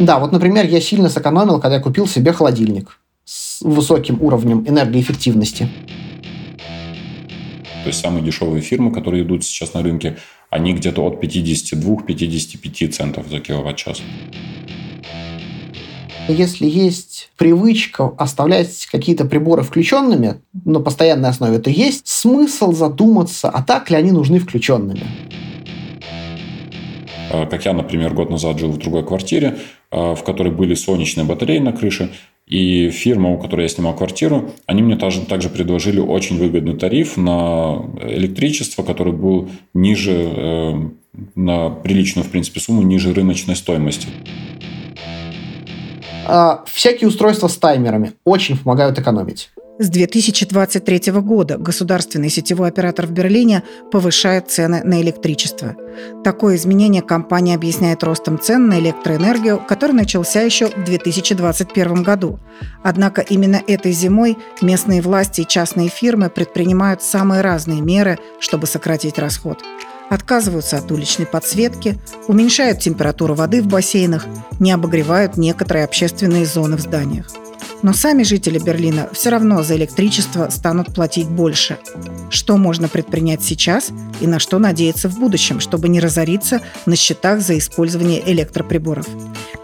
Да, вот, например, я сильно сэкономил, когда я купил себе холодильник с высоким уровнем энергоэффективности. То есть самые дешевые фирмы, которые идут сейчас на рынке, они где-то от 52-55 центов за киловатт-час. Если есть привычка оставлять какие-то приборы включенными на постоянной основе, то есть смысл задуматься, а так ли они нужны включенными. А, как я, например, год назад жил в другой квартире, а, в которой были солнечные батареи на крыше, и фирма, у которой я снимал квартиру, они мне также, также предложили очень выгодный тариф на электричество, который был ниже, э, на приличную, в принципе, сумму, ниже рыночной стоимости. А, всякие устройства с таймерами очень помогают экономить. С 2023 года государственный сетевой оператор в Берлине повышает цены на электричество. Такое изменение компания объясняет ростом цен на электроэнергию, который начался еще в 2021 году. Однако именно этой зимой местные власти и частные фирмы предпринимают самые разные меры, чтобы сократить расход отказываются от уличной подсветки, уменьшают температуру воды в бассейнах, не обогревают некоторые общественные зоны в зданиях. Но сами жители Берлина все равно за электричество станут платить больше. Что можно предпринять сейчас и на что надеяться в будущем, чтобы не разориться на счетах за использование электроприборов?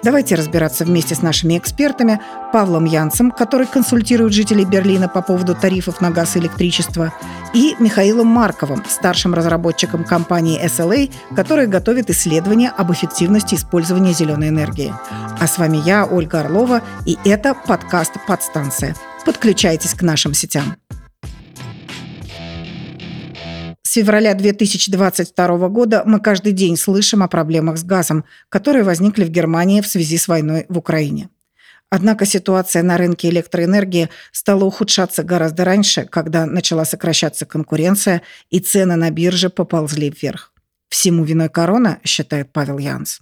Давайте разбираться вместе с нашими экспертами Павлом Янцем, который консультирует жителей Берлина по поводу тарифов на газ и электричество, и Михаилом Марковым, старшим разработчиком компании SLA, которая готовит исследования об эффективности использования зеленой энергии. А с вами я, Ольга Орлова, и это подкаст «Подстанция». Подключайтесь к нашим сетям. Февраля 2022 года мы каждый день слышим о проблемах с газом, которые возникли в Германии в связи с войной в Украине. Однако ситуация на рынке электроэнергии стала ухудшаться гораздо раньше, когда начала сокращаться конкуренция и цены на бирже поползли вверх. Всему виной корона, считает Павел Янс.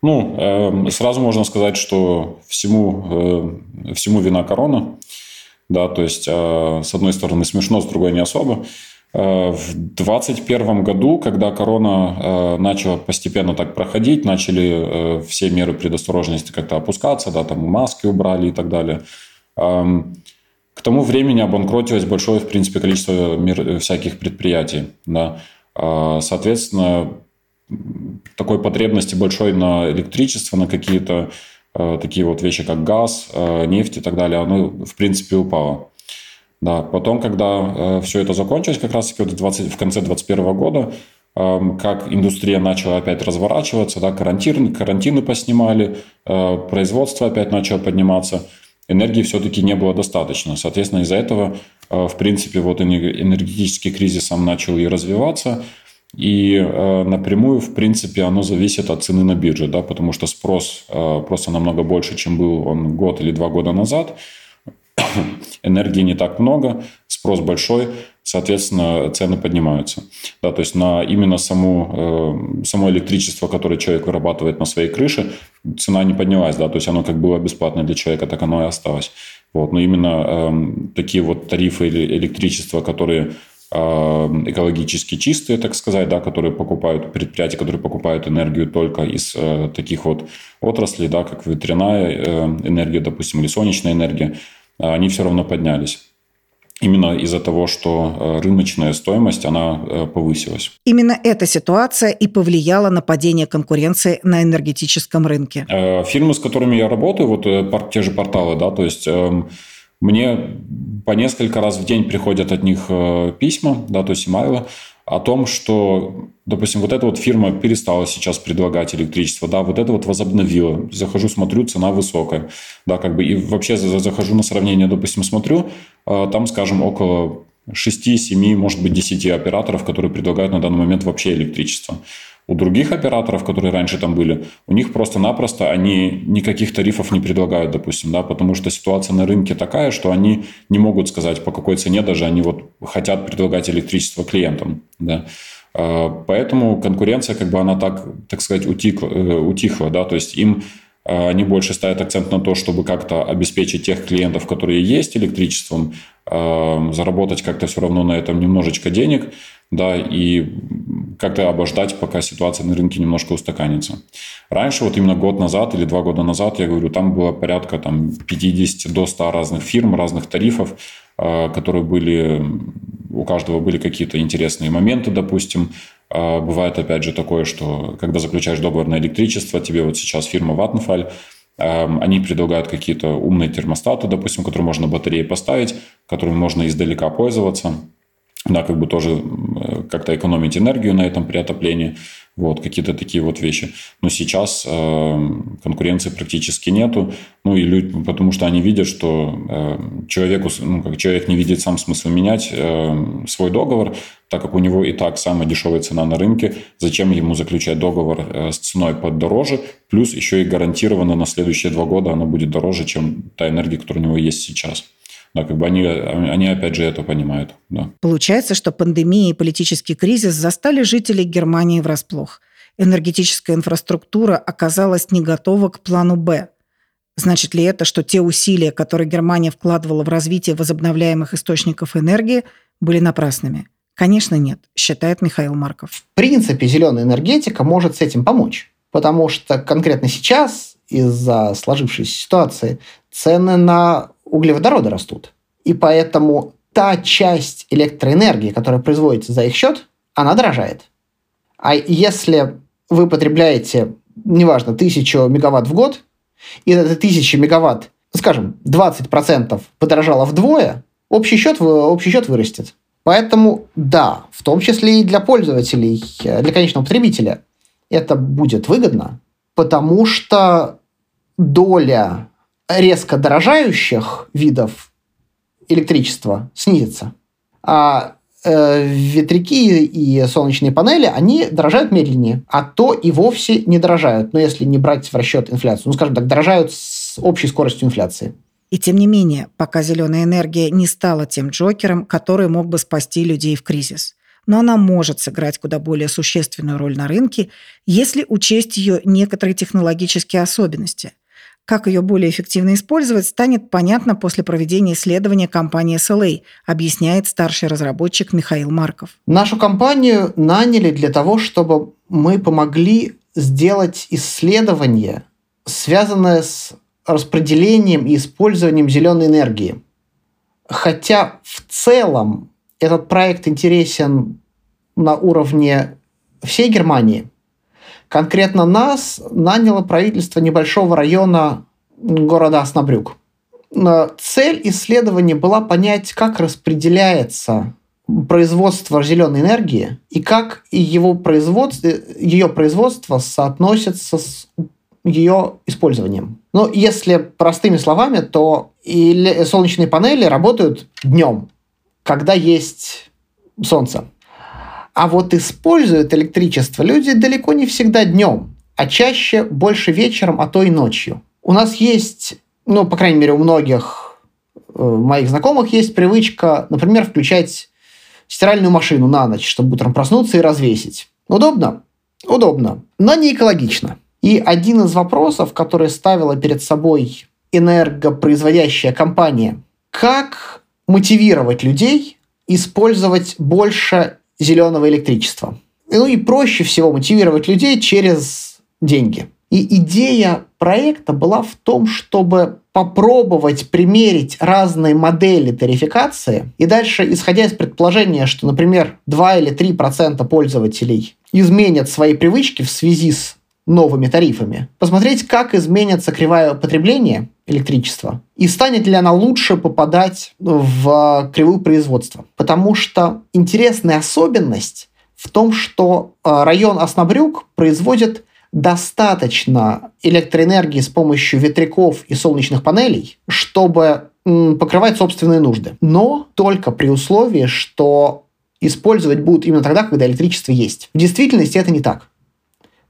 Ну, э, сразу можно сказать, что всему, э, всему вина корона. Да, то есть, э, с одной стороны смешно, с другой не особо. Э, в 2021 году, когда корона э, начала постепенно так проходить, начали э, все меры предосторожности как-то опускаться, да, там маски убрали и так далее. К тому времени обанкротилось большое, в принципе, количество всяких предприятий. Да. Соответственно, такой потребности большой на электричество, на какие-то такие вот вещи, как газ, нефть и так далее, оно, в принципе, упало. Да, потом, когда э, все это закончилось, как раз-таки вот 20, в конце 2021 года, э, как индустрия начала опять разворачиваться, да, карантин, карантины поснимали, э, производство опять начало подниматься, энергии все-таки не было достаточно. Соответственно, из-за этого, э, в принципе, вот энергетический кризис сам начал и развиваться, и э, напрямую, в принципе, оно зависит от цены на бирже, да, потому что спрос э, просто намного больше, чем был он год или два года назад – энергии не так много, спрос большой, соответственно, цены поднимаются. Да, то есть на именно саму, э, само электричество, которое человек вырабатывает на своей крыше, цена не поднялась, да, то есть оно как было бесплатно для человека, так оно и осталось. Вот, но именно э, такие вот тарифы электричества, которые э, экологически чистые, так сказать, да, которые покупают предприятия, которые покупают энергию только из э, таких вот отраслей, да, как ветряная э, энергия, допустим, или солнечная энергия, они все равно поднялись. Именно из-за того, что э, рыночная стоимость, она э, повысилась. Именно эта ситуация и повлияла на падение конкуренции на энергетическом рынке. Э, фирмы, с которыми я работаю, вот те же порталы, да, то есть эм, мне по несколько раз в день приходят от них письма, да, то есть имейлы, о том, что, допустим, вот эта вот фирма перестала сейчас предлагать электричество, да, вот это вот возобновила. Захожу, смотрю, цена высокая, да, как бы, и вообще захожу на сравнение, допустим, смотрю, а, там, скажем, около 6-7, может быть, 10 операторов, которые предлагают на данный момент вообще электричество. У других операторов, которые раньше там были, у них просто-напросто они никаких тарифов не предлагают, допустим, да, потому что ситуация на рынке такая, что они не могут сказать, по какой цене даже они вот хотят предлагать электричество клиентам, да. А, поэтому конкуренция, как бы она так, так сказать, утихла, э, утихла да, то есть им а, они больше ставят акцент на то, чтобы как-то обеспечить тех клиентов, которые есть электричеством, а, заработать как-то все равно на этом немножечко денег, да, и как-то обождать, пока ситуация на рынке немножко устаканится. Раньше, вот именно год назад или два года назад, я говорю, там было порядка там, 50 до 100 разных фирм, разных тарифов, э, которые были, у каждого были какие-то интересные моменты, допустим. Э, бывает, опять же, такое, что когда заключаешь договор на электричество, тебе вот сейчас фирма Vattenfall, э, они предлагают какие-то умные термостаты, допустим, которые можно батареи поставить, которыми можно издалека пользоваться – да, как бы тоже как-то экономить энергию на этом при отоплении, вот, какие-то такие вот вещи. Но сейчас э, конкуренции практически нету, ну, и люди, потому что они видят, что э, человеку, ну, как человек не видит сам смысл менять э, свой договор, так как у него и так самая дешевая цена на рынке, зачем ему заключать договор э, с ценой под дороже, плюс еще и гарантированно на следующие два года она будет дороже, чем та энергия, которая у него есть сейчас. Да, как бы они, они опять же это понимают. Да. Получается, что пандемия и политический кризис застали жителей Германии врасплох. Энергетическая инфраструктура оказалась не готова к плану «Б». Значит ли это, что те усилия, которые Германия вкладывала в развитие возобновляемых источников энергии, были напрасными? Конечно, нет, считает Михаил Марков. В принципе, зеленая энергетика может с этим помочь. Потому что конкретно сейчас, из-за сложившейся ситуации, цены на углеводороды растут. И поэтому та часть электроэнергии, которая производится за их счет, она дорожает. А если вы потребляете, неважно, тысячу мегаватт в год, и эта тысяча мегаватт, скажем, 20% подорожала вдвое, общий счет, общий счет вырастет. Поэтому, да, в том числе и для пользователей, для конечного потребителя, это будет выгодно, потому что доля резко дорожающих видов электричества снизится. А э, ветряки и солнечные панели, они дорожают медленнее, а то и вовсе не дорожают, но если не брать в расчет инфляцию. Ну, скажем так, дорожают с общей скоростью инфляции. И тем не менее, пока зеленая энергия не стала тем джокером, который мог бы спасти людей в кризис. Но она может сыграть куда более существенную роль на рынке, если учесть ее некоторые технологические особенности – как ее более эффективно использовать, станет понятно после проведения исследования компании SLA, объясняет старший разработчик Михаил Марков. Нашу компанию наняли для того, чтобы мы помогли сделать исследование, связанное с распределением и использованием зеленой энергии. Хотя в целом этот проект интересен на уровне всей Германии – Конкретно нас наняло правительство небольшого района города Оснабрюк. Цель исследования была понять, как распределяется производство зеленой энергии и как его производство, ее производство соотносится с ее использованием. Но если простыми словами, то и солнечные панели работают днем, когда есть солнце. А вот используют электричество люди далеко не всегда днем, а чаще больше вечером, а то и ночью. У нас есть, ну, по крайней мере, у многих э, моих знакомых есть привычка, например, включать стиральную машину на ночь, чтобы утром проснуться и развесить. Удобно? Удобно, но не экологично. И один из вопросов, который ставила перед собой энергопроизводящая компания, как мотивировать людей использовать больше зеленого электричества. Ну и проще всего мотивировать людей через деньги. И идея проекта была в том, чтобы попробовать примерить разные модели тарификации и дальше, исходя из предположения, что, например, 2 или 3% пользователей изменят свои привычки в связи с новыми тарифами, посмотреть, как изменится кривая потребления электричества и станет ли она лучше попадать в кривую производства. Потому что интересная особенность в том, что э, район Оснобрюк производит достаточно электроэнергии с помощью ветряков и солнечных панелей, чтобы покрывать собственные нужды. Но только при условии, что использовать будут именно тогда, когда электричество есть. В действительности это не так.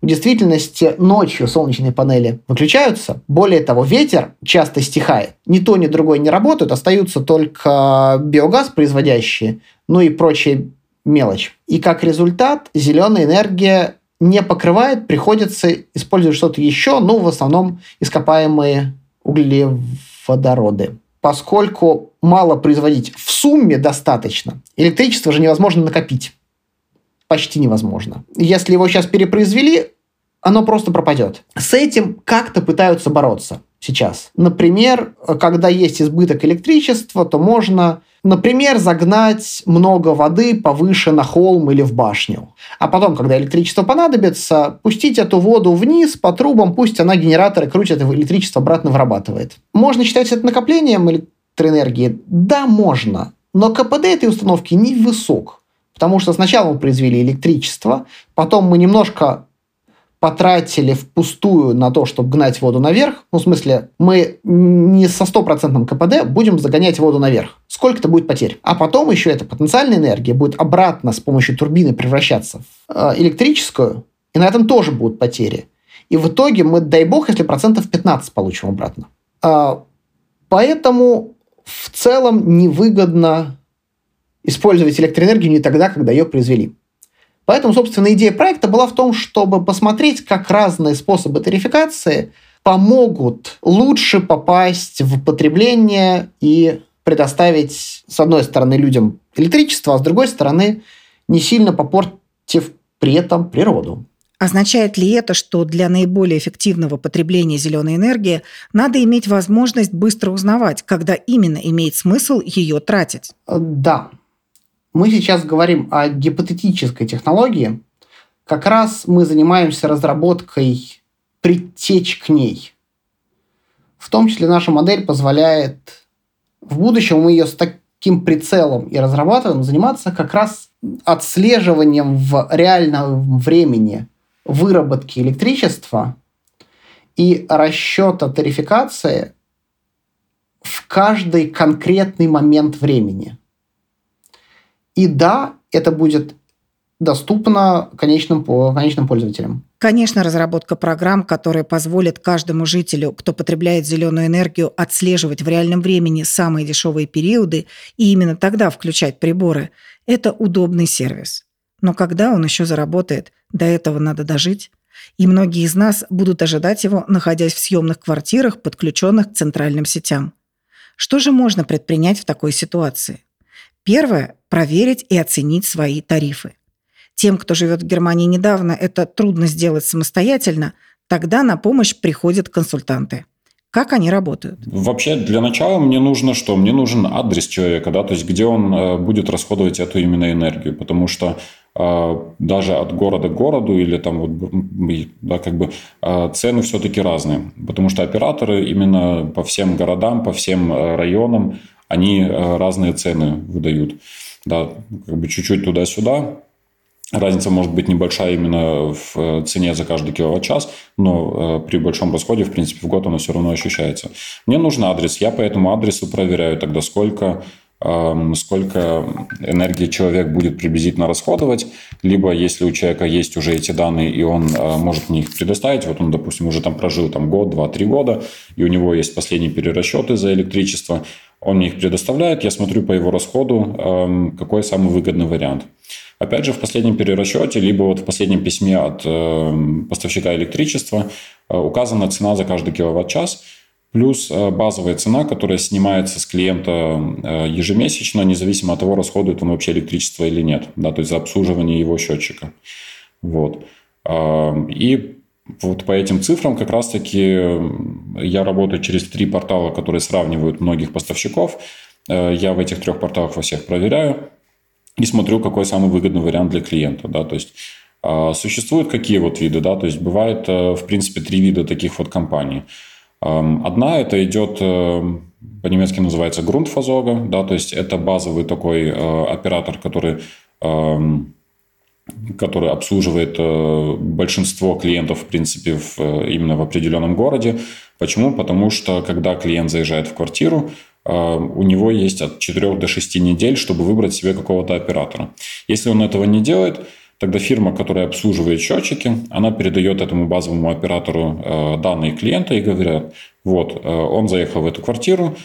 В действительности ночью солнечные панели выключаются. Более того, ветер часто стихает. Ни то, ни другое не работают. Остаются только биогаз производящие, ну и прочая мелочь. И как результат зеленая энергия не покрывает, приходится использовать что-то еще, ну, в основном ископаемые углеводороды. Поскольку мало производить в сумме достаточно, электричество же невозможно накопить. почти невозможно. Если его сейчас перепроизвели, оно просто пропадет. С этим как-то пытаются бороться сейчас. Например, когда есть избыток электричества, то можно, например, загнать много воды повыше на холм или в башню. А потом, когда электричество понадобится, пустить эту воду вниз по трубам, пусть она генераторы крутит и электричество обратно вырабатывает. Можно считать это накоплением электроэнергии? Да, можно. Но КПД этой установки невысок. Потому что сначала мы произвели электричество, потом мы немножко потратили впустую на то, чтобы гнать воду наверх. Ну, в смысле, мы не со стопроцентным КПД будем загонять воду наверх. Сколько-то будет потерь. А потом еще эта потенциальная энергия будет обратно с помощью турбины превращаться в э, электрическую, и на этом тоже будут потери. И в итоге мы, дай бог, если процентов 15 получим обратно. А, поэтому в целом невыгодно использовать электроэнергию не тогда, когда ее произвели. Поэтому, собственно, идея проекта была в том, чтобы посмотреть, как разные способы тарификации помогут лучше попасть в потребление и предоставить, с одной стороны, людям электричество, а с другой стороны, не сильно попортив при этом природу. Означает ли это, что для наиболее эффективного потребления зеленой энергии надо иметь возможность быстро узнавать, когда именно имеет смысл ее тратить? Да. Мы сейчас говорим о гипотетической технологии. Как раз мы занимаемся разработкой притечь к ней. В том числе наша модель позволяет в будущем мы ее с таким прицелом и разрабатываем, заниматься как раз отслеживанием в реальном времени выработки электричества и расчета тарификации в каждый конкретный момент времени – и да, это будет доступно конечным, конечным пользователям. Конечно, разработка программ, которые позволят каждому жителю, кто потребляет зеленую энергию, отслеживать в реальном времени самые дешевые периоды и именно тогда включать приборы, это удобный сервис. Но когда он еще заработает, до этого надо дожить. И многие из нас будут ожидать его, находясь в съемных квартирах, подключенных к центральным сетям. Что же можно предпринять в такой ситуации? Первое – проверить и оценить свои тарифы. Тем, кто живет в Германии недавно, это трудно сделать самостоятельно, тогда на помощь приходят консультанты. Как они работают? Вообще, для начала мне нужно что? Мне нужен адрес человека, да, то есть где он э, будет расходовать эту именно энергию, потому что э, даже от города к городу или там вот, да, как бы э, цены все-таки разные, потому что операторы именно по всем городам, по всем районам они э, разные цены выдают. Да, как бы чуть-чуть туда-сюда. Разница может быть небольшая именно в э, цене за каждый киловатт-час, но э, при большом расходе, в принципе, в год оно все равно ощущается. Мне нужен адрес, я по этому адресу проверяю тогда, сколько сколько энергии человек будет приблизительно расходовать, либо если у человека есть уже эти данные, и он может мне их предоставить, вот он, допустим, уже там прожил там год, два, три года, и у него есть последние перерасчеты за электричество, он мне их предоставляет, я смотрю по его расходу, эм, какой самый выгодный вариант. Опять же, в последнем перерасчете, либо вот в последнем письме от эм, поставщика электричества э, указана цена за каждый киловатт-час, плюс э, базовая цена, которая снимается с клиента э, ежемесячно, независимо от того, расходует он вообще электричество или нет, да, то есть за обслуживание его счетчика. Вот. Эм, и вот по этим цифрам как раз-таки я работаю через три портала, которые сравнивают многих поставщиков. Э, я в этих трех порталах во всех проверяю и смотрю, какой самый выгодный вариант для клиента. Да? То есть существуют какие вот виды, да, то есть бывает, э, в принципе, три вида таких вот компаний. Одна это идет, э, по-немецки называется Grundversorger, да, то есть это базовый такой оператор, который который обслуживает э, большинство клиентов, в принципе, в, э, именно в определенном городе. Почему? Потому что, когда клиент заезжает в квартиру, э, у него есть от 4 до 6 недель, чтобы выбрать себе какого-то оператора. Если он этого не делает, тогда фирма, которая обслуживает счетчики, она передает этому базовому оператору данные клиента и говорят, вот, он заехал в эту квартиру,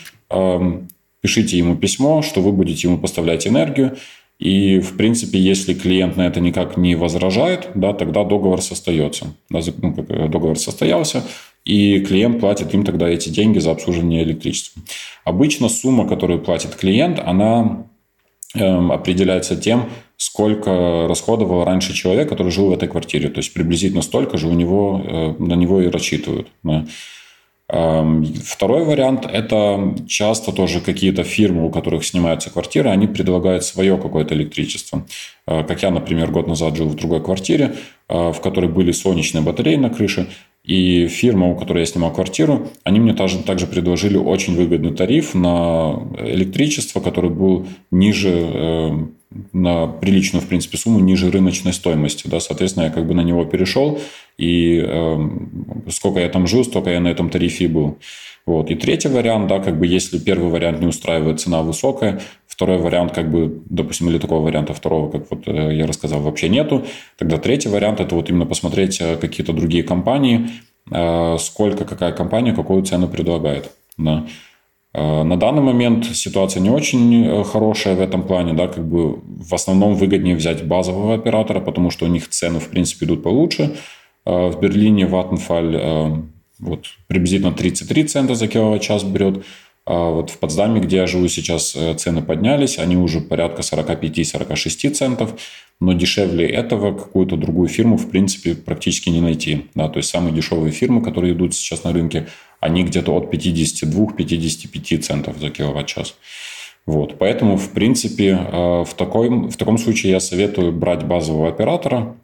пишите ему письмо, что вы будете ему поставлять энергию, и, в принципе, если клиент на это никак не возражает, да, тогда договор состоится. Да, ну, э, договор состоялся, и клиент платит им тогда эти деньги за обслуживание электричества. Обычно сумма, которую платит клиент, она определяется тем, сколько расходовал раньше человек, который жил в этой квартире. То есть приблизительно столько же у него, э, на него и рассчитывают. Эм, второй вариант – это часто тоже какие-то фирмы, у которых снимаются квартиры, они предлагают свое какое-то электричество. Э, как я, например, год назад жил в другой квартире, э, в которой были солнечные батареи на крыше, и фирма, у которой я снимал квартиру, они мне также, также предложили очень выгодный тариф на электричество, который был ниже, э, на приличную, в принципе, сумму, ниже рыночной стоимости. Да? Соответственно, я как бы на него перешел, и э, сколько я там жил, столько я на этом тарифе был. Вот. И третий вариант, да, как бы если первый вариант не устраивает, цена высокая, Второй вариант, как бы, допустим, или такого варианта второго, как вот э, я рассказал, вообще нету. Тогда третий вариант – это вот именно посмотреть э, какие-то другие компании, э, сколько какая компания какую цену предлагает. Да. На данный момент ситуация не очень хорошая в этом плане, да, как бы в основном выгоднее взять базового оператора, потому что у них цены, в принципе, идут получше. В Берлине Vattenfall вот, приблизительно 33 цента за киловатт-час берет, вот в Потсдаме, где я живу сейчас, э, цены поднялись, они уже порядка 45-46 центов, но дешевле этого какую-то другую фирму, в принципе, практически не найти. Да, то есть самые дешевые фирмы, которые идут сейчас на рынке, они где-то от 52-55 центов за киловатт-час. Вот, поэтому, в принципе, э, в, такой, в таком случае я советую брать базового оператора,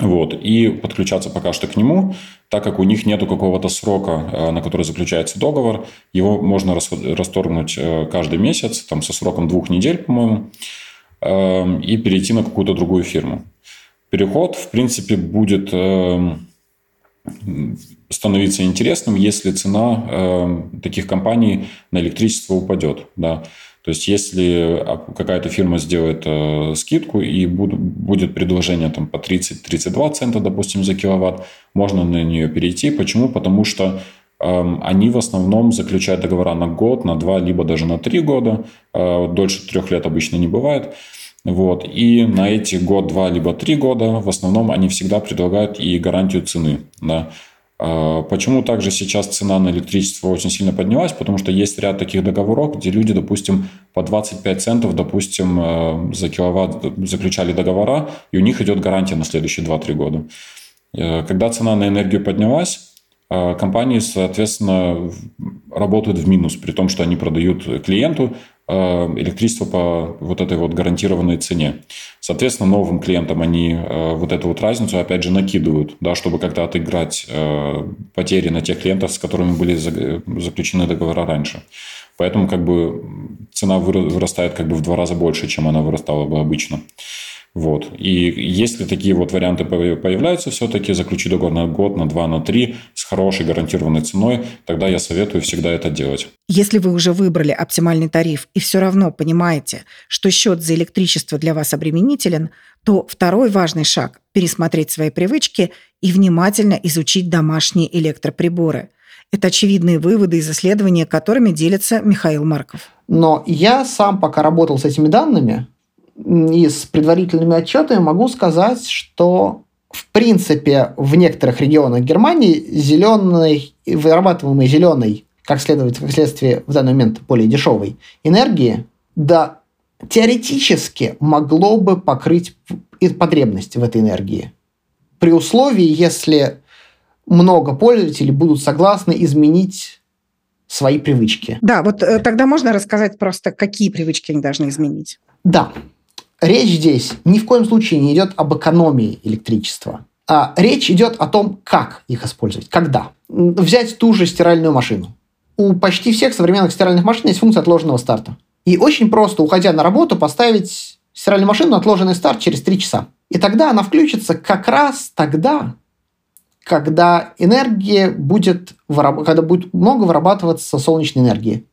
вот, и подключаться пока что к нему, так как у них нету какого-то срока, э, на который заключается договор. Его можно расторгнуть э, каждый месяц, там со сроком двух недель, по-моему, эм, и перейти на какую-то другую фирму. Переход, в принципе, будет эм, становиться интересным, если цена эм, таких компаний на электричество упадет. Да. То есть, если а, какая-то фирма сделает э, скидку и буд, будет предложение там, по 30-32 цента, допустим, за киловатт, можно на нее перейти. Почему? Потому что э, они в основном заключают договора на год, на два, либо даже на три года. Э, дольше трех лет обычно не бывает. Вот. И на эти год, два, либо три года в основном они всегда предлагают и гарантию цены. Да. А, почему также сейчас цена на электричество очень сильно поднялась? Потому что есть ряд таких договоров, где люди, допустим, по 25 центов, допустим, э, за киловатт заключали договора, и у них идет гарантия на следующие 2-3 года. Э, когда цена на энергию поднялась, э, компании, соответственно, работают в минус, при том, что они продают клиенту электричество по вот этой вот гарантированной цене. Соответственно, новым клиентам они э, вот эту вот разницу опять же накидывают, да, чтобы как-то отыграть э, потери на тех клиентов, с которыми были заключены договора раньше. Поэтому как бы цена вырастает как бы в два раза больше, чем она вырастала бы обычно. Вот. И если такие вот варианты появляются все-таки, заключить договор на год, на два, на три с хорошей гарантированной ценой, тогда я советую всегда это делать. Если вы уже выбрали оптимальный тариф и все равно понимаете, что счет за электричество для вас обременителен, то второй важный шаг – пересмотреть свои привычки и внимательно изучить домашние электроприборы. Это очевидные выводы из исследования, которыми делится Михаил Марков. Но я сам пока работал с этими данными, и с предварительными отчетами могу сказать, что в принципе в некоторых регионах Германии зеленый, вырабатываемый зеленой, как, следует, как следствие в данный момент более дешевой энергии, да, теоретически могло бы покрыть потребности в этой энергии. При условии, если много пользователей будут согласны изменить свои привычки. Да, вот э, тогда можно рассказать просто, какие привычки они должны изменить. Да, речь здесь ни в коем случае не идет об экономии электричества. А речь идет о том, как их использовать, когда. Взять ту же стиральную машину. У почти всех современных стиральных машин есть функция отложенного старта. И очень просто, уходя на работу, поставить стиральную машину отложенный старт через 3 часа. И тогда она включится как раз тогда, когда энергия будет, когда будет много вырабатываться солнечной энергии.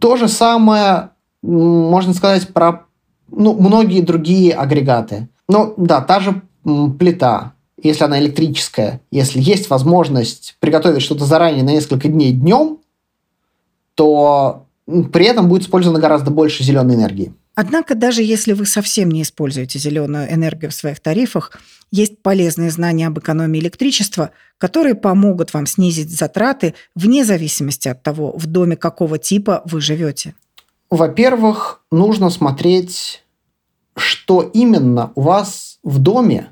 То же самое можно сказать про ну, многие другие агрегаты. Ну, да, та же плита, если она электрическая, если есть возможность приготовить что-то заранее на несколько дней днем, то при этом будет использовано гораздо больше зеленой энергии. Однако даже если вы совсем не используете зеленую энергию в своих тарифах, есть полезные знания об экономии электричества, которые помогут вам снизить затраты вне зависимости от того, в доме какого типа вы живете. Во-первых, нужно смотреть что именно у вас в доме,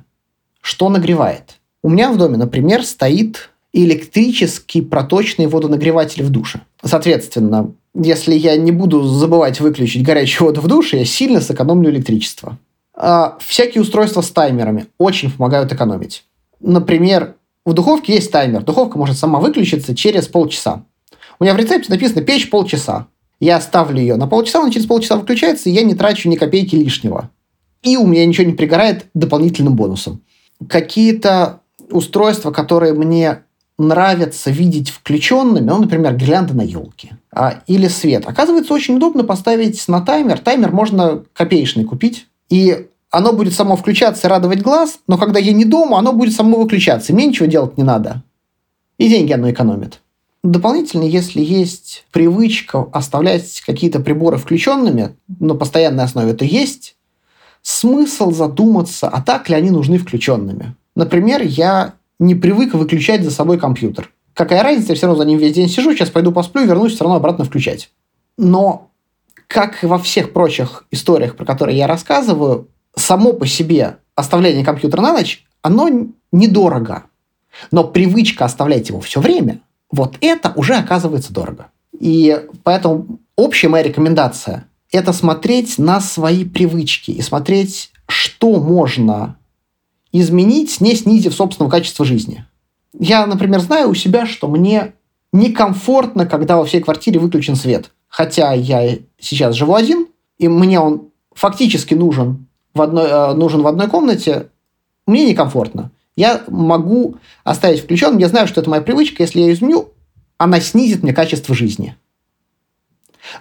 что нагревает. У меня в доме, например, стоит электрический проточный водонагреватель в душе. Соответственно, если я не буду забывать выключить горячую воду в душе, я сильно сэкономлю электричество. А всякие устройства с таймерами очень помогают экономить. Например, в духовке есть таймер. Духовка может сама выключиться через полчаса. У меня в рецепте написано печь полчаса. Я ставлю ее на полчаса, она через полчаса выключается, и я не трачу ни копейки лишнего. И у меня ничего не пригорает дополнительным бонусом. Какие-то устройства, которые мне нравится видеть включенными, ну, например, гирлянда на елке а, или свет. Оказывается, очень удобно поставить на таймер. Таймер можно копеечный купить, и оно будет само включаться и радовать глаз, но когда я не дома, оно будет само выключаться. Мне ничего делать не надо. И деньги оно экономит. Дополнительно, если есть привычка оставлять какие-то приборы включенными на постоянной основе, то есть смысл задуматься, а так ли они нужны включенными. Например, я не привык выключать за собой компьютер. Какая разница, я все равно за ним весь день сижу, сейчас пойду посплю и вернусь все равно обратно включать. Но, как и во всех прочих историях, про которые я рассказываю, само по себе оставление компьютера на ночь, оно недорого. Но привычка оставлять его все время, вот это уже оказывается дорого. И поэтому общая моя рекомендация – это смотреть на свои привычки и смотреть, что можно изменить, не снизив собственного качества жизни. Я, например, знаю у себя, что мне некомфортно, когда во всей квартире выключен свет. Хотя я сейчас живу один, и мне он фактически нужен в одной, э, нужен в одной комнате, мне некомфортно. Я могу оставить включенным, я знаю, что это моя привычка, если я изменю, она снизит мне качество жизни.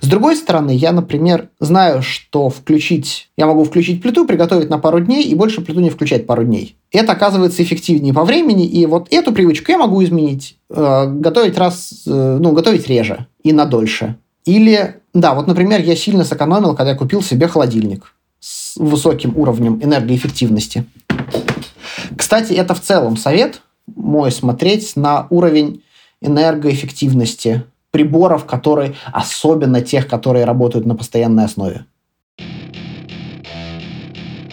С другой стороны, я, например, знаю, что включить, я могу включить плиту, приготовить на пару дней и больше плиту не включать пару дней. Это оказывается эффективнее по времени, и вот эту привычку я могу изменить, э, готовить раз, э, ну, готовить реже и на дольше. Или, да, вот, например, я сильно сэкономил, когда я купил себе холодильник с высоким уровнем энергоэффективности. Кстати, это в целом совет мой смотреть на уровень энергоэффективности приборов, которые, особенно тех, которые работают на постоянной основе.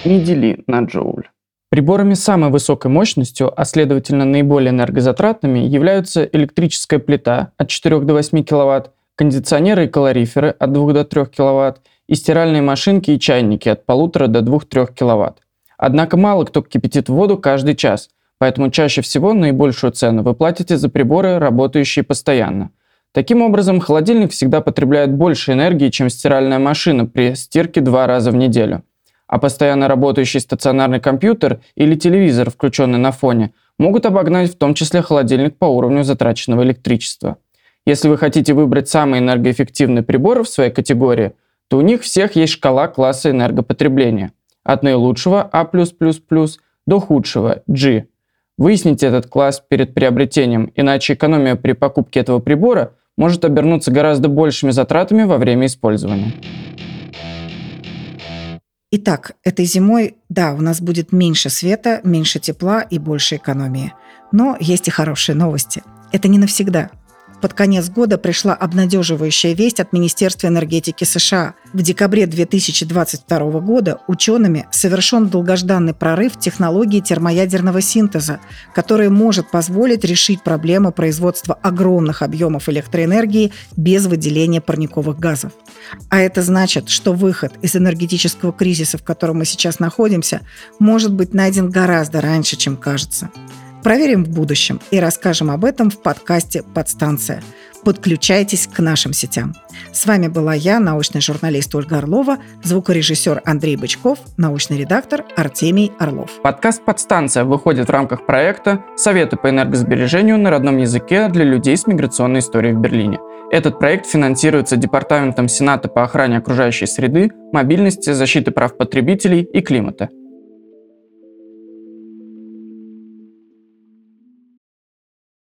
Не дели на джоуль. Приборами с самой высокой мощностью, а следовательно наиболее энергозатратными, являются электрическая плита от 4 до 8 кВт, кондиционеры и калориферы от 2 до 3 кВт и стиральные машинки и чайники от 1,5 до 2-3 кВт. Однако мало кто кипятит воду каждый час, поэтому чаще всего наибольшую цену вы платите за приборы, работающие постоянно – Таким образом, холодильник всегда потребляет больше энергии, чем стиральная машина при стирке два раза в неделю. А постоянно работающий стационарный компьютер или телевизор, включенный на фоне, могут обогнать в том числе холодильник по уровню затраченного электричества. Если вы хотите выбрать самый энергоэффективный прибор в своей категории, то у них всех есть шкала класса энергопотребления. От наилучшего А+++ до худшего G. Выясните этот класс перед приобретением, иначе экономия при покупке этого прибора может обернуться гораздо большими затратами во время использования. Итак, этой зимой, да, у нас будет меньше света, меньше тепла и больше экономии. Но есть и хорошие новости. Это не навсегда – под конец года пришла обнадеживающая весть от Министерства энергетики США. В декабре 2022 года учеными совершен долгожданный прорыв технологии термоядерного синтеза, который может позволить решить проблему производства огромных объемов электроэнергии без выделения парниковых газов. А это значит, что выход из энергетического кризиса, в котором мы сейчас находимся, может быть найден гораздо раньше, чем кажется. Проверим в будущем и расскажем об этом в подкасте «Подстанция». Подключайтесь к нашим сетям. С вами была я, научный журналист Ольга Орлова, звукорежиссер Андрей Бычков, научный редактор Артемий Орлов. Подкаст «Подстанция» выходит в рамках проекта «Советы по энергосбережению на родном языке для людей с миграционной историей в Берлине». Этот проект финансируется Департаментом Сената по охране окружающей среды, мобильности, защиты прав потребителей и климата –